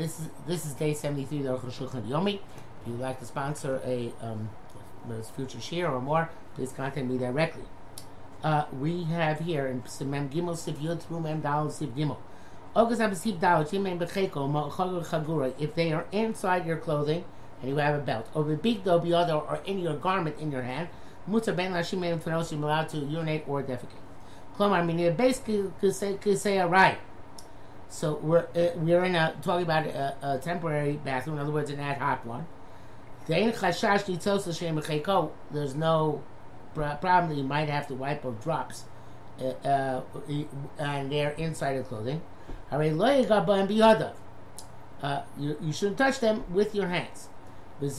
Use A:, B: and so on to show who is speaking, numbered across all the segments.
A: this is this is day seventy three. The Aruch Shulchan Yomi. If you'd like to sponsor a um, future share or more, please contact me directly. Uh, we have here in Mem Gimel Siv Yud through Mem Dal Siv Gimel. If they are inside your clothing and you have a belt, or the big or in your garment in your hand, mutar ben lashim allowed to urinate or defecate. Klomar, meaning basically could say could say a right. So we're uh, we're in a talking about a, a, temporary bathroom, in other words, an ad hoc one. There's no problem that you might have to wipe of drops, uh, uh, and they're inside the clothing. Uh, you, you shouldn't touch them with your hands. And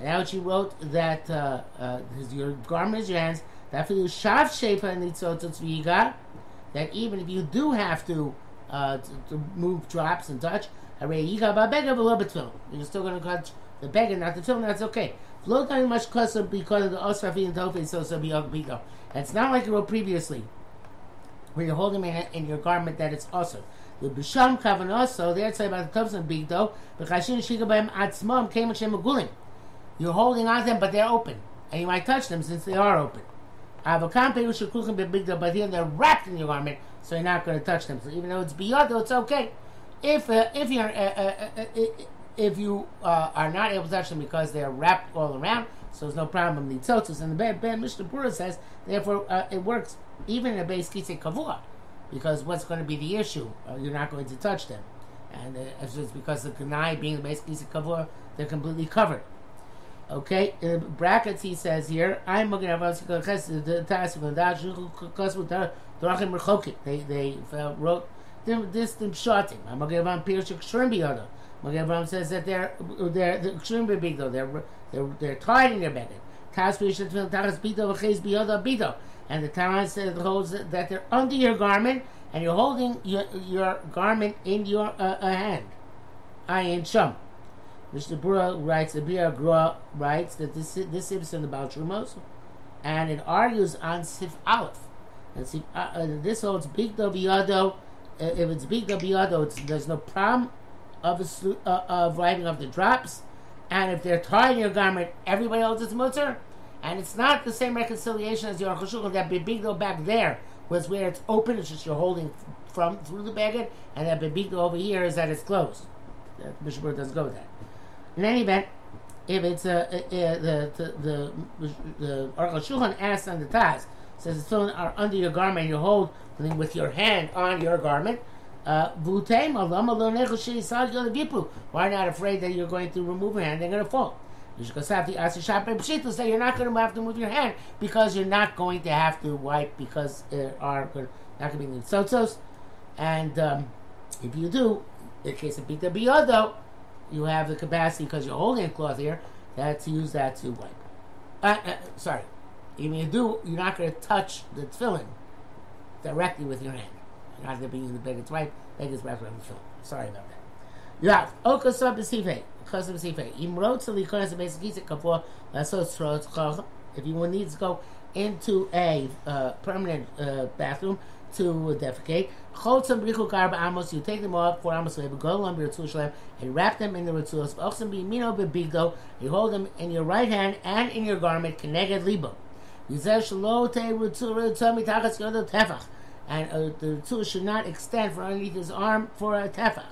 A: now she wrote that uh, uh, your garment is your hands. That for you shav shepa that even if you do have to uh, to, to, move drops and touch, you you're still going to touch the beggar, not the tefillin. That's okay. Flow down much closer because of the osrafi and tofi so so biyog It's not like it wrote previously, where you're holding it in your garment that it's also. The bisham kavan also there say about the tovs and bigdo. B'chashin shigabayim atzmam came and You're holding on to them, but they're open, and you might touch them since they are open. But here they're wrapped in your garment, so you're not going to touch them. So even though it's biyado, it's okay. If uh, if you're uh, uh, uh, uh if you uh, are not able to touch them because they are wrapped all around, so there's no problem the tzotzos. And the Ben, ben Mishnah Berurah says, therefore, it works even in a base kisei kavua, because what's going to be the issue? you're not going to touch them, and it's because the kanai being the base kisei kavua, they're completely covered. Okay, in brackets he says here, I'm looking at the They they wrote this them shorting. I'm looking at Shrimbi Magen Avraham says that they're they're extremely big though. They're they're they're tied in their beggar. Tas. And the Torah says holds that they're under your garment and you're holding your your garment in your uh, uh, hand. Ayin sham. Mishnah Berurah writes, the Biur HaGra writes that this this is in the Baltrumos, and it argues on Sif Aleph. And Sif, uh, uh, this holds big Biyado. Uh, if it's big Biyado, there's no problem of a, uh, of writing of the drops, and if they're tying your garment, everybody else is mutter. And it's not the same reconciliation as your chashukah that bebigdo back there was where it's open, it's just you're holding from through the baggage, and that bebigdo over here is that it's closed. The Bishop doesn't go with that. In any event, if it's a, uh, uh, uh, the the the the Aruch Shulchan asks on the Taz says the tefillin are under your garment, you hold with your hand on your garment. Uh, Why not afraid that you're going to remove your hand? They're going to fall. You should Asishap say you're not going to have to move your hand because you're not going to have to wipe because there are not going to be any tzotzos. And um, if you do, in case of Bita Biyodo, you have the capacity because you're holding a cloth here that to use that to wipe. Uh, uh, sorry, even you do, you're not going to touch the tefillin directly with your hand. You're not going to be using the beggar's wipe, beggar's wipe on the tefillin. Sorry about that. You have okasab b'sifei, okasab b'sifei. Imrot konas b'esakisa kavua lasos tzrot If you need to go into a uh, permanent uh, bathroom, to defecate. Chotzam brichu garba amos, you take them off, four amos leba, go along your shalem, and wrap them in the rituals. Ochsam bimino bebigdo, you hold them in your right hand and in your garment, keneged libo. Yizeh shalo te ritzul ritzul mitachas yodo tefach. And uh, the ritzul should not extend from underneath his arm for a tefach.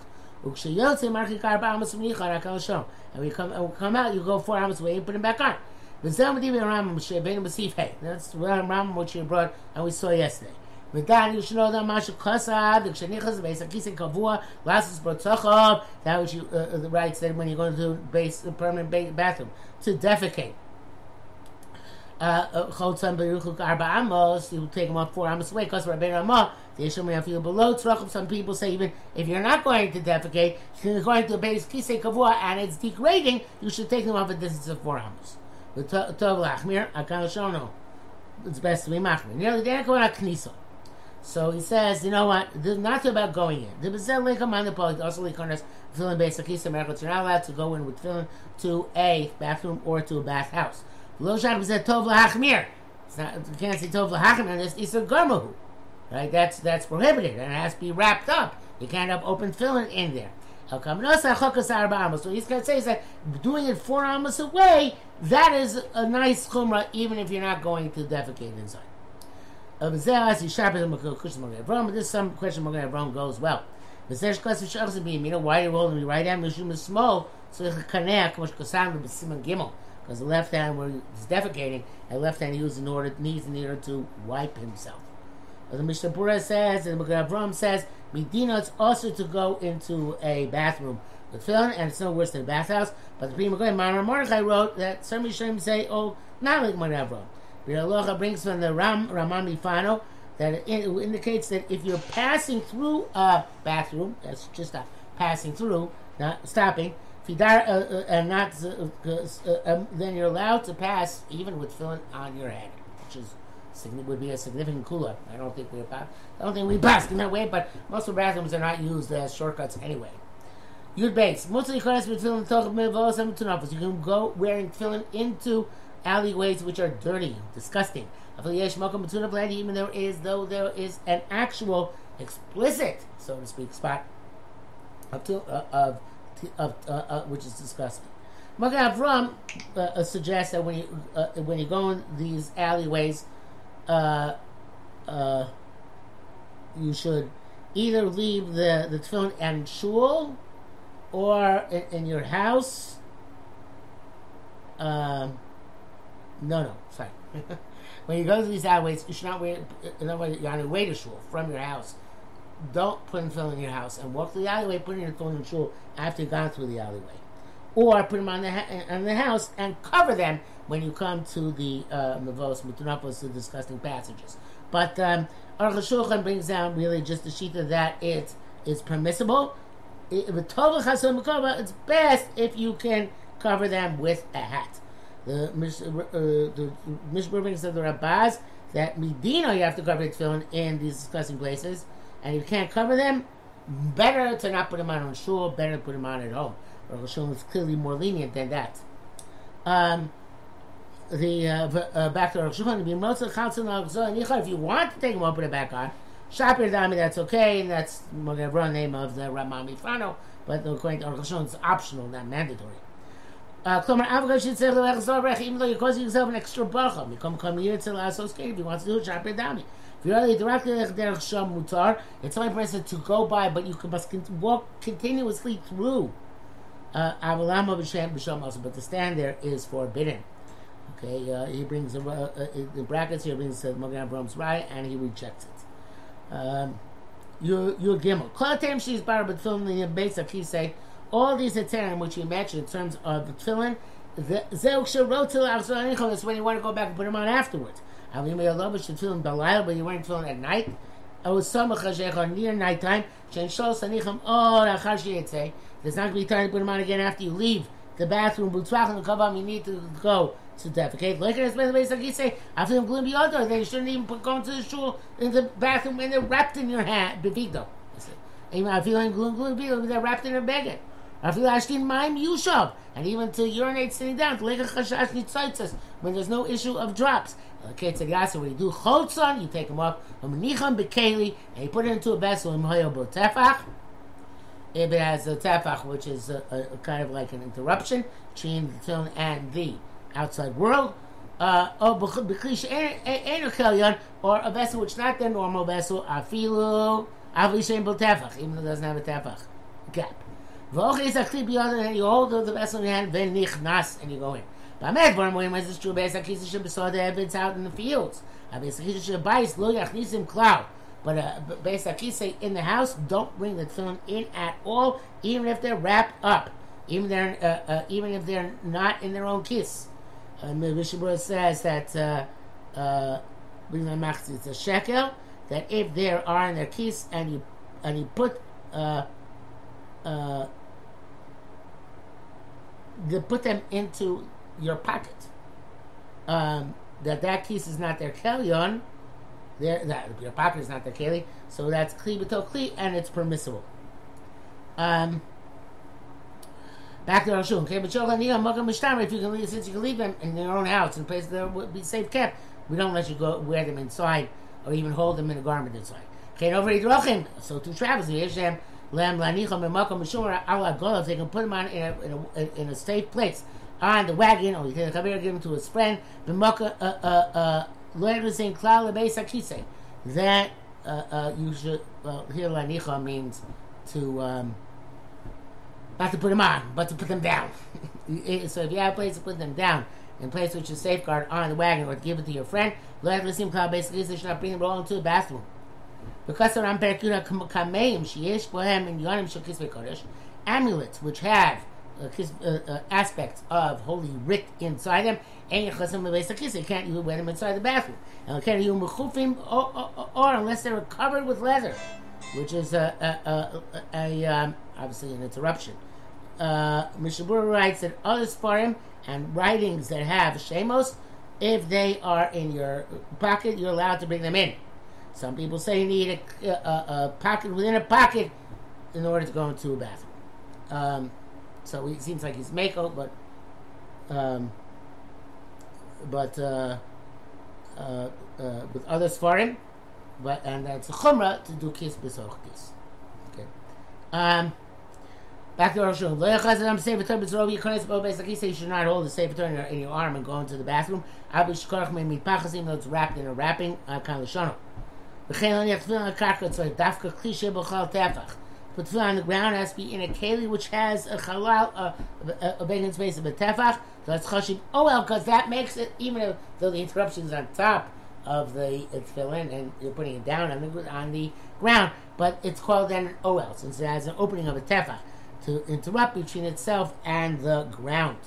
A: Ukshayotze marchi garba amos mnicha rakal shom. And we come, and we come out, you go four amos away and put them back on. That's what Rambam which you brought and we saw yesterday. ודן you should know that משהו חסד, וכשנכנס לבייס הכיסא קבוע, לאסס ברצוחוב, that which you, uh, uh, writes that when you're going to base, a permanent bathroom, to defecate. Chotzam beruchuk arba amos, you take them up four amos away, because Rabbi Ramah, the issue may feel below tzrachim. Some people say even if you're not going to defecate, you're going to base kisei kavua and it's degrading, you should take them off a distance of four amos. Tov lachmir, akal shono. It's best to be machmir. Nearly there, go out kniso. So he says, you know what? This is not about going in. You're not allowed to go in with filling to a bathroom or to a bathhouse. Lo shad said tov lahachmir. You can't say tov lahachmir. It's a garmahu, right? That's that's prohibited and it has to be wrapped up. You can't have open filling in there. So he's going to say that doing it four amos away, that is a nice chumrah, even if you're not going to defecate inside. Uh, this is some question Magen Avraham goes well. You know why you're rolling the right hand? Mishum is small, so you can connect. Gimel because the left hand he's defecating, and the left hand he uses in order needs in order to wipe himself. As the Mishnah Berurah says, and the Magen Avraham says, Medina is also to go into a bathroom with filling, and it's no worse than a bathhouse. But the Pri Megadim Ma'amar Mordechai wrote that some Rishonim say, oh, not like Magen Avraham. Aloha brings from the Ram Raman Mifano that indicates that if you're passing through a bathroom, that's just a passing through, not stopping, Fidar, uh, uh, and not uh, uh, um, then you're allowed to pass even with filling on your head, which is would be a significant cooler. I don't think we I don't think we passed in that way, but most of the bathrooms are not used as shortcuts anyway. Yud base. Most of the You can go wearing filling into alleyways which are dirty, disgusting. Even there is though there is an actual explicit, so to speak, spot of, uh, of of, uh, uh, which is disgusting. Magen Avraham uh, uh, suggests that when you uh, when you go in these alleyways, uh, you should either leave the the tefillin and shul, or in, in your house. Um, no, no, sorry. when you go to these alleyways, you should not wait. In other words, you're on your way to shul from your house don't put them in your house and walk through the alleyway, put in your phone in shul after you've gone through the alleyway. Or put them on the, ha- on the house and cover them when you come to the uh, Mavos, Mutunapos, the disgusting passages. But um, Aruch HaShulchan brings down really just the sheet that it is permissible. It, it's best if you can cover them with a hat. The uh, the Mishmur brings to the Rabbaz that Medina you have to cover tefillin in these disgusting places and if you can't cover them, better to not put them on on shul, better to put them on at home. Or shul is clearly more lenient than that. Um, the uh, uh, back to Rosh Hashanah, if you want to take them put it back on. Shapir Dami, that's okay, and that's whatever name of the Ramah Mifano, but according to Rosh Hashanah, it's optional, not mandatory. Uh, Klomer Avga should say Lelech Zorech, even though you're causing yourself an extra bracha. Mikom Kom Yitzel Asos Kev, he wants to do it Shabbat Dami. If you're already directly to uh, Derech Shom Mutar, it's only person to go by, but you must walk continuously through Avalama uh, B'Shom also, but to stand there is forbidden. Okay, uh, he brings, uh, uh, in brackets here, brings uh, Magen Avraham's right, and he rejects it. Um, your, your Gimel. Kol Tem Shiz Bar B'Tum Liyam Beis Akisei, all these heterim which you mentioned in terms of the tefillin. That's when you want to go back and put them on afterwards. But you weren't tefillin at night. I was some on near nighttime. Sheyitzei. Oh, there's not going to be time to put them on again after you leave the bathroom. Butzvach you need to go to defecate. Like like you say, after them gloom beyond, they shouldn't even put, go into the shul in the bathroom when they're wrapped in your hand. Bevido. I feel like gloom gloom beyond, they're wrapped in a beggar. After ashkin maim yushav, and even to urinate sitting down, when there's no issue of drops. Okay, so when you do chotzon, you take them off. And you put it into a vessel. If it has a tefach, which is a, a, a, kind of like an interruption between the film and the outside world. Uh, oh, eh, eh, eh, or a vessel which is not the normal vessel, afilu, even though it doesn't have a tefach gap. You hold the vessel in your hand, then nichnas, and you go in. Bamedvar moim is true. Beis akisha should saw the evidence out in the fields. Beis akisha should bais lo yachnisim cloud. But a beis akisha in the house don't bring the tefillin in at all, even if they're wrapped up, even they're uh, uh, even if they're not in their own kiss. Uh, Mishnah Berurah says that uh, uh, it's a shekel that if there are in their kiss and you and you put uh, uh, you put them into your pocket. Um, that that piece is not their kelyon, their, that your pocket is not their keli, so that's kli b'to kli, and it's permissible. Um, back to shul. Okay, but if you can leave, since you can leave them in your own house in a place that would be safe kept, we don't let you go wear them inside or even hold them in a garment inside. Okay, over. So two travels, Lam lanicha memakom mishumar ala golov. They can put him on in a, in a, in a safe place on the wagon, or you can come here give him to his friend. B'maka uh uh uh klal lebeis That uh, uh, you should. Well, here lanicha means to. Um, not to put them on, but to put them down. so if you have a place to put them down, in place which is safeguard on the wagon, or give it to your friend, let the cloud basically they should not bring them all into the bathroom. Because of Ramperkuna Kameim, Shiesh, Bohem, and Yonim Shakisve Kodesh, amulets which have uh, uh, aspects of holy writ inside them, and you can't even wear them inside the bathroom. And can't you or unless they're covered with leather, which is a, a, a, a um, obviously an interruption. Uh, Mishnah Berurah writes that other Sfarim and writings that have Shemos, if they are in your pocket, you're allowed to bring them in. Some people say you need a, a, a pocket within a pocket in order to go into a bathroom. Um, so it seems like he's Mako, but um, but uh, uh, uh, with other Sfarim, but and that's a chumrah to do kiss besoch kiss. Okay. Um, Back to Rosh Hashanah. Sefer Torah b'tzorov yikonis bo beis. Says, you should not hold the Sefer Torah in your, arm and go into the bathroom. Abu shkorach me mitpachas, though it's wrapped in a wrapping, uh, kind shono. V'chein on dafka klishe b'chal tefach. Put tefillah on the ground has to be in a keli which has a halal, uh, a, a vacant space of a tefach. So it's chashim. Oh well, because that makes it, even though the interruption is on top of the tefillin and you're putting it down on the, on the ground, but it's called then an OL since it has an opening of a tefach to interrupt between itself and the ground.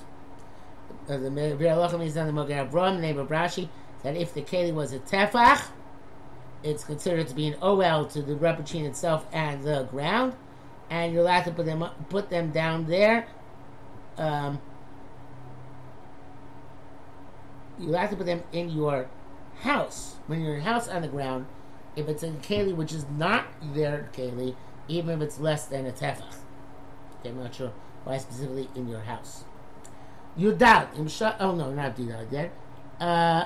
A: Uh, the Biur means on the Magen Avraham, the name of Rashi, that if the keli was a tefach, it's considered to be an OL to the rub between itself and the ground, and you're allowed to put them put them down there. Um, you have to put them in your house when you're in your house on the ground. If it's a keli which is not their keli, even if it's less than a tefach. I'm not sure why specifically in your house. Yudal, imsha. Oh no, not Yudal yet. Uh,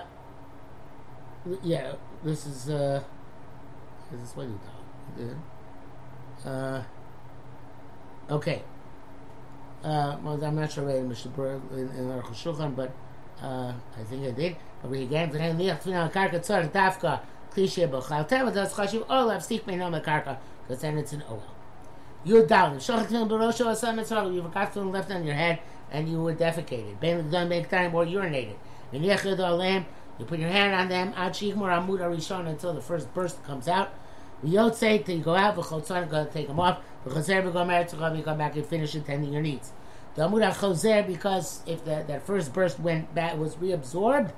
A: yeah, this is uh, is this what Yudal? Uh, okay. Uh, well, I'm not sure whether Mr. in, in our Shulchan, but uh, I think I did. But we again, the niach tfina karka tzar dafka klishe b'chal teva das chashiv olav stik meinom karka because then it's an oil. You're down. You've forgot to left on your head and you were defecated. Ben done make time or urinated. And you put your hand on them until the first burst comes out. You say to go out, v'chotzon go take them off. V'chozer go married to go come back and finish attending your needs. The amud chozer because if the, that first burst went back was reabsorbed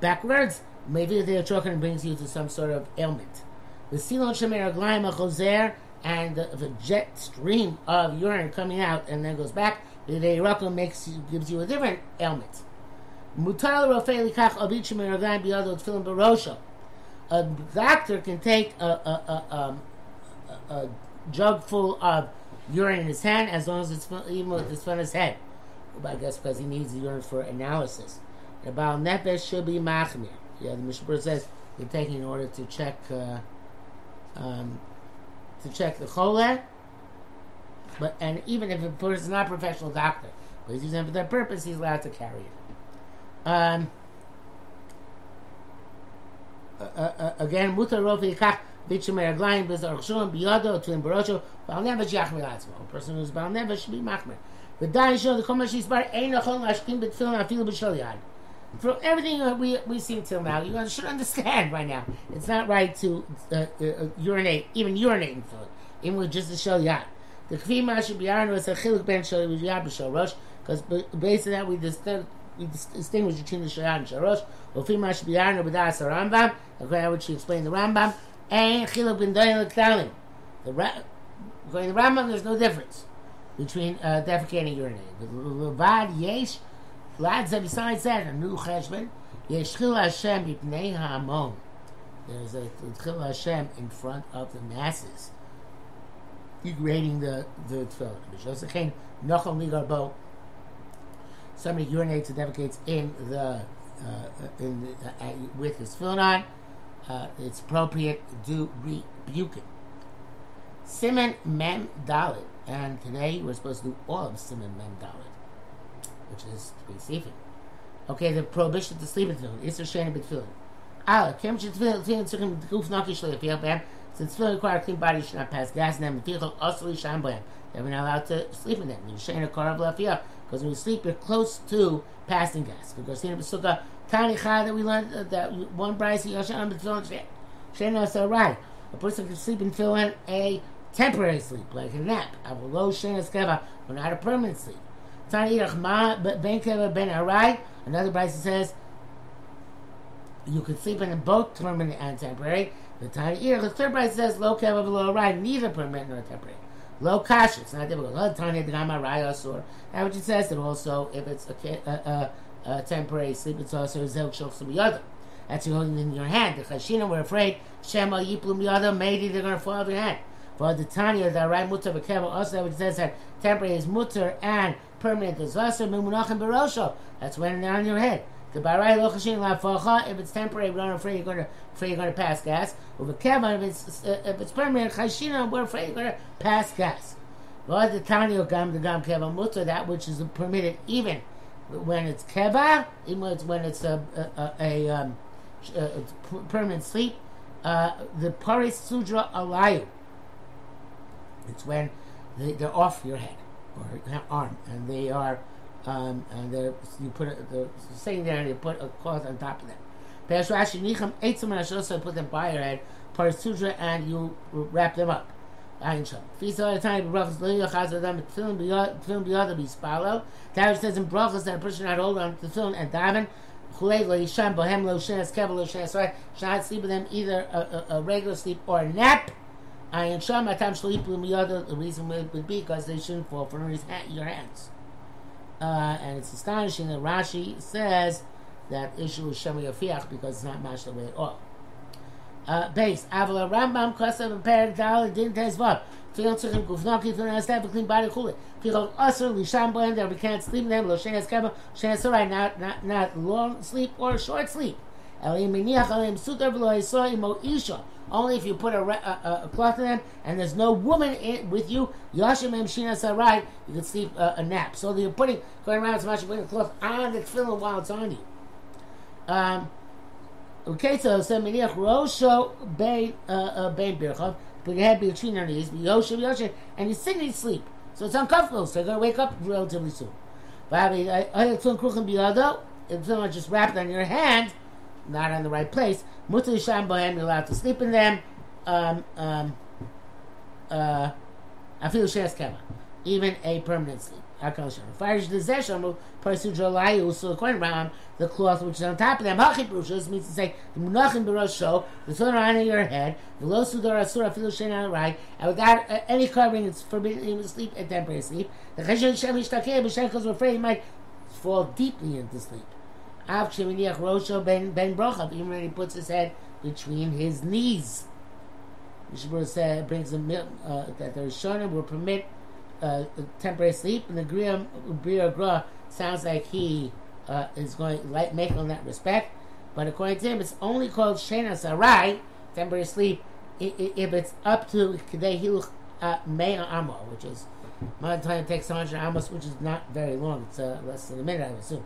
A: backwards, maybe the chokin brings you to some sort of ailment the silon shemer aglaim chozer, and the, jet stream of urine coming out and then goes back, the Rakum makes gives you a different ailment. A doctor can take a, a, a, um, a, a jug full of urine in his hand as long as it's even with it's from his head. I guess because he needs the urine for analysis. The Baal Nefesh should be machmir. Yeah, the Mishnah says you're taking in order to check. Uh, um, to check the chole. But and even if a person is not a professional doctor, but he's using it for that purpose, he's allowed to carry it. Um, uh, uh, uh again, mutar rofi kach bitchemer aglayim bezar chshon biyado to imbarosho bal nevesh yachmir atzmo. A person who's bal nevesh should be machmir. The shol the kol she's ein nachol lashkim betfilin afilu b'shol yad from everything that we we see till now, you should understand by now. It's not right to uh, uh, urinate, even urinate in food, even with just a shell yacht. The kfima should be iron was a chiluk ben shel yad b'shel rosh, because based on that we distinguish, we distinguish between the shayat and shel rosh. Kfima should be iron b'das Rambam, according to which she explained the Rambam, and chiluk ben dayin l'ktalim. The according to the Rambam, there's no difference between uh, defecating and urinating. But levad yesh Lads that besides that, a new cheshbon, Yeshchil Hashem Yipnei Ha'amon. There's a Yeshchil Hashem in front of the masses. Degrading the the tefillin. Nochel Nigarbo. Somebody urinates and defecates in the uh, in the, uh, with his tefillin on. Uh, it's appropriate to rebuke it. Siman Mem Dalet. And today we're supposed to do all of Siman Mem Dalet, which is to be sleeping. Okay, the prohibition to sleep in tefillin. Isser Shana B'tefillin. Ah, Kem Tefillin Tefillin Tzukim Guf Naki Shleif Yelbam. Since tefillin require a clean body, you should not pass gas in them. Tefillin also Shine Blam. They're not allowed to sleep in them. You Shana Karav Lafiyah. Because when you sleep, you're close to passing gas. Because here in the Sukkah, Tani Chad that we learned uh, that one Braisa Yashan B'tefillin Shana Sarai. A person can sleep until in a temporary sleep, like a nap. Avolo Shana Skeva, but not a permanent sleep. Tani Rachma Ben Keva Ben Arai. Another Braisa says you can sleep in both permanent and temporary. The Tani the third Braisa says Lo Keva Below Arai, neither permanent nor temporary. Low cash, it's not difficult. Lo Tani Dgama Rayos or that which it says that also if it's a, a, a, uh, uh, a temporary sleep, it's also Zel Shok. That's you're holding in your hand. The Chashina were afraid Shema Yiplum Yada, maybe they're going to fall out of your hand. For the Tanya, the right mutter b'kevel also that which says that temporary is mutter and permanent is vaser mimunachim berosho. That's when they're on your head. The barai lochashin. If it's temporary, we're not afraid you're going to afraid you're going to pass gas. A keva, if it's uh, if it's permanent chashina, we're afraid you're going to pass gas. Lord the Tanya gam the gam keva mutter that which is permitted even when it's keva, even when it's when it's a a, a, um, a permanent sleep. Uh, the paris sudra alayu it's when they, they're off your head or arm, and they are, um, and they're, you put it, they're sitting there and you put a cloth on top of them. Peish Rashi Nicham put them by your head, Parsudra, and you wrap them up. Ayin Shom. Fisa says in brachas that a person not hold on to tefillin and daven. Chulei lo bohem lo shenes kevel lo shenes right. Should not sleep with them either a, a, a regular sleep or a nap. Ayin Sham Atam Shalip Lumiyada, the reason would, be because they shouldn't fall from your hands. Uh, and it's astonishing that Rashi says that issue is Shema Yafiach because it's not mashed away at all. Uh, base, Avala Rambam Kosev and Perik Dal didn't taste what. Feel to him Gufnoki to an step clean body cool. Feel usher Lisham Blend we can't sleep in them, Lo Shenas Kema, Shenas Sarai, not not not long sleep or short sleep. Elim Miniach Elim Sutar V'lo Yisrael Imo Isha. Only if you put a, a, a cloth in and there's no woman in, with you, Yashim Shina Sarai, you can sleep uh, a nap. So you're putting, going around so much, you're putting a cloth on the tefillin while it's on you. Um, okay, so so Miniach Rosho uh, uh, Bein Birchov, put your head between your knees, Yoshim Yoshim, and you sit and you sleep. So it's uncomfortable, so you're going to wake up relatively soon. But I mean, I had some kruchim biyado, if someone just wrapped on your hand, not in the right place, Mutter Sham Bohem, you're allowed to sleep in them. Um, um, uh, Afil Shes Kema. Even a permanent sleep. Hakal Shem. Farish the Zeshamu, Parsudra Layu, so according to Ram, the cloth which is on top of them, Hachip Rushos means to say, the Munachim Barosho, the throne on your head, the Lo Sudar Asura Afil Shen right, and without uh, any covering, it's forbidden to sleep at temporary sleep. The Cheshen Shem Ishtakeh, B'Shem, because we're afraid he might fall deeply into sleep. Ben Ben even when he puts his head between his knees. Mishnah Berurah said brings a uh, that the Rishonim will permit uh, temporary sleep, and the Griyam Bria Gra sounds like he uh, is going to make on that respect. But according to him, it's only called Shena Sarai, temporary sleep, if it's up to Kedei Hiluch Mea Amo, which is my time takes 100 amos, which is not very long. It's uh, less than a minute, I would assume.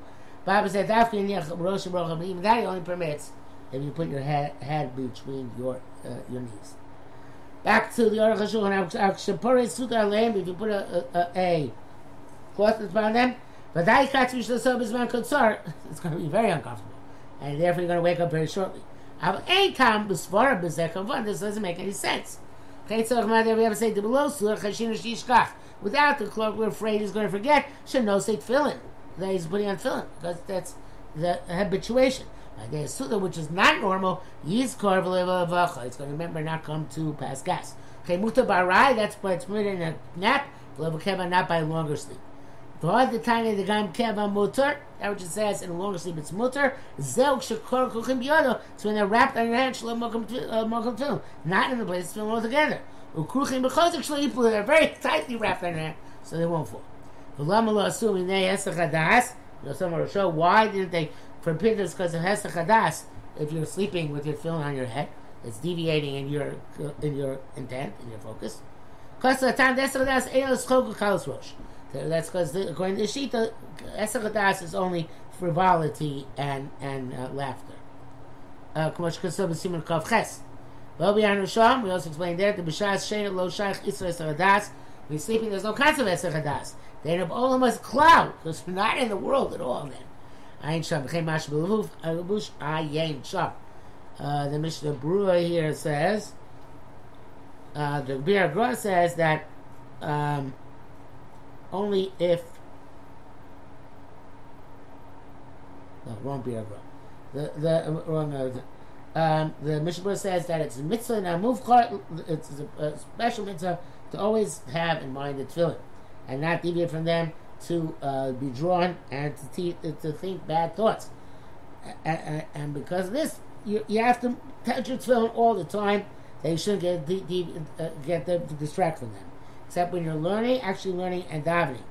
A: Bible says even that he only permits if you put your head, head between your uh, your knees. Back to the Aruch HaShulchan, if you put a, a, a cloth around them, but it's going to be very uncomfortable, and therefore you're going to wake up very shortly. This doesn't make any sense. Okay, so We have to say Without the cloth, we're afraid he's going to forget. Should no say tefillin that he's putting on tefillin because that's the habituation. Like a suda, which is not normal, he's karvalevacha. It's going to remember not come to pass gas. Chemuta barai, that's why it's permitted in a nap. Levakeva, not by longer sleep. V'ad the time tiny the gam keva mutar. That which it says in a longer sleep it's mutar. Zel shakor kuchim biyado. So when they're wrapped on your hand, shalom mokum tefillin. Uh, not in the place of tefillin altogether. Ukruchim b'chozik shleipu. They're very tightly wrapped on your hand, so they won't fall. Why didn't they forbid this because of hesach hadas. If you're sleeping with your tefillin on your head, it's deviating in your in your intent in your focus. Because the time that's according to Shita, Esach is only frivolity and and uh, laughter. Ches. Well, we are Sham. We also explained there the B'Shas Shein Lo Shaykh Isra Esach We're sleeping. There's no concept of Esach The end of is cloud because we're not in the world at all. Then. Ayin Sham B'Chem Mash B'Levuv Alubush Ayin Sham. Uh, the Mishnah Berurah here says, uh, the Bir Gra says that um, only if no wrong Bir Gra. The the uh, wrong. Uh, um, the Mishnah says that it's a mitzvah now move it's a, a, special mitzvah to always have in mind the tefillin and not deviate from them to uh, be drawn and to, te- to think bad thoughts. And, because this, you, you have to touch your tefillin all the time. They shouldn't get de- de- uh, get them to distract from them. Except when you're learning, actually learning and davening,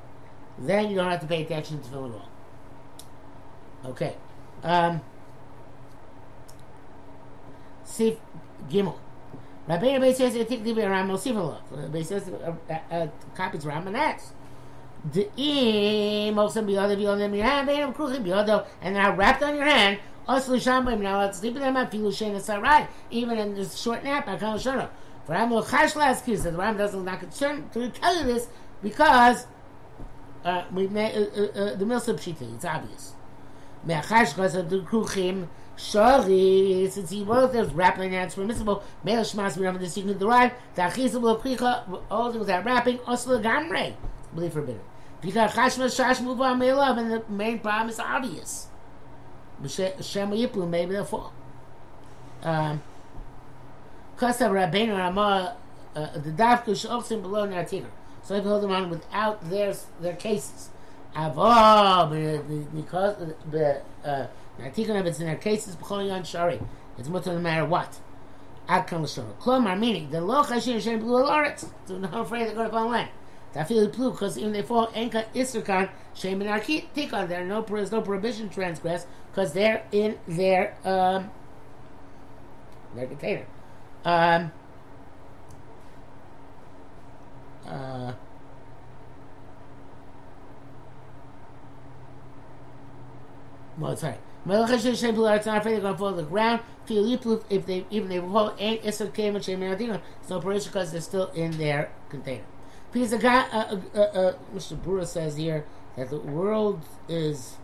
A: then you don't have to pay attention to tefillin at all. Okay. Um, Sif Gimel. Rabbeinu Beis says, "I think the Ram will sifalot." Beis says, "A copies Ram and that's." The im also biyod biyod in your hand, biyodo, and now wrapped on your hand. Also sleep in them at filu shein sarai, even in this short nap. I can't show For Ram will chash last kiss. The doesn't not concern to tell you this because uh, we made uh, uh, uh, the milsa pshita. It's obvious. Me'achash because of the kruchim. Shari, since he wrote this wrapping and it's permissible, Mele Shmas Miram the secret derive, Tachizable Pricha, all things that wrapping, Osla Gamre, believe forbidden. Because Chashma Shash move on Melov, and the main problem is obvious. Shema Yiplu, maybe they'll fall. Um, Kosav Rabbeinu Ramah, uh, the Davka Shoksim below Natir. So you hold them on without their their cases. Avah, because uh, Natikon if it's in their cases, b'chol shari. It's mutter no matter what. Ad kam l'shor. Klomar, meaning, the lo chashin shem blue loretz. So they're not afraid to go up on land. Tafil blue, because even they fall enka isterkan, shem in tikon. There are no, there's no prohibition transgress, because they're in their, um, their container. Um, uh, well, sorry. It's not afraid they're going to fall to the ground. If they even they fall, ain't Isser came and Shem It's no operation because they're still in their container. Because guy, uh, uh, uh, Mishnah Berurah says here that the world is,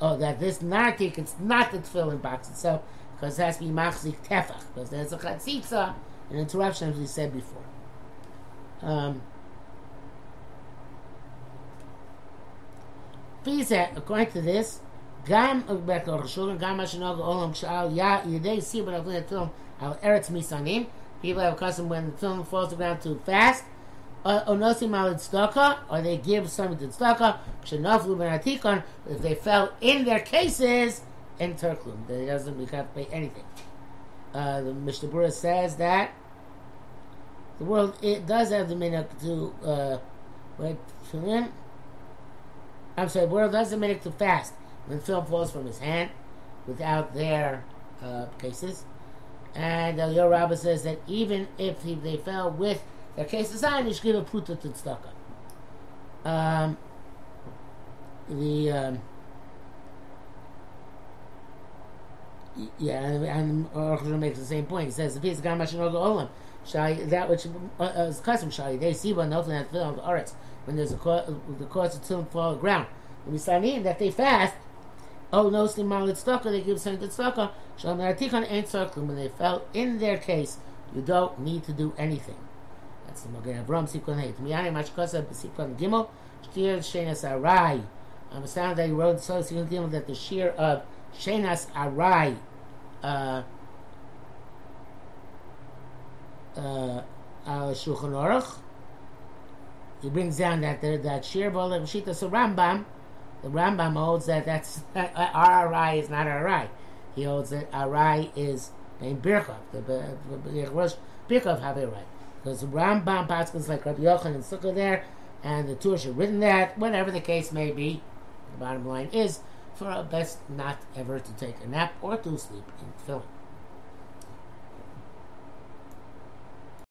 A: oh, that this nartik, it's not the tefillin box itself, because it has to be machzik tefach, because there's a chatzitza, an interruption, as we said before. Um, according to this, גם בקר חשובים, גם מה שנהוג עולם כשעל ידי סיבה להביא לתום על ארץ מסענים, people have a custom when the tomb falls to ground too fast, onosim al tzedakah, or they give something to tzedakah, shenoflu ben atikon, if they fell in their cases, in Turklum. They doesn't have to pay anything. Uh, the Mishnah Berurah says that the world it does have the minhag to uh, wait. I'm sorry, the world does the minhag to fast when film falls from his hand without their uh, cases. And uh, Yo Rabba says that even if he, they fell with their cases on, you should give a pruta to tzedakah. Um, the um, yeah, and, and makes the same point. He says the piece of Gamashin Olam, that which uh, uh, is custom Shai, they see one nothing that film of the arts when there's a cause, the cause of film fall ground. And we sign in that they fast Oh, no, Slimal Tzedakah, they give Tzedakah. Shalom ain't circling. When they fell in their case, you don't need to do anything. That's the Magen Avraham Sikon Heit. Miyani Mashkosa Sikon Gimel, Shtir Shenas Arai. I understand that he wrote so Sikon Gimel that the shear of Shenas Arai, uh, uh, Shulchan Aruch, he brings down that that shear of Shita Rambam, the Rambam holds that that's RRI is not RRI. He holds that RRI is named Birchov. The Rosh Birchov right. Because Rambam Paskins like Rabbi Yochanan and Sukkah there, and the Tush should written that, whatever the case may be. The bottom line is, for best not ever to take a nap or to sleep in film.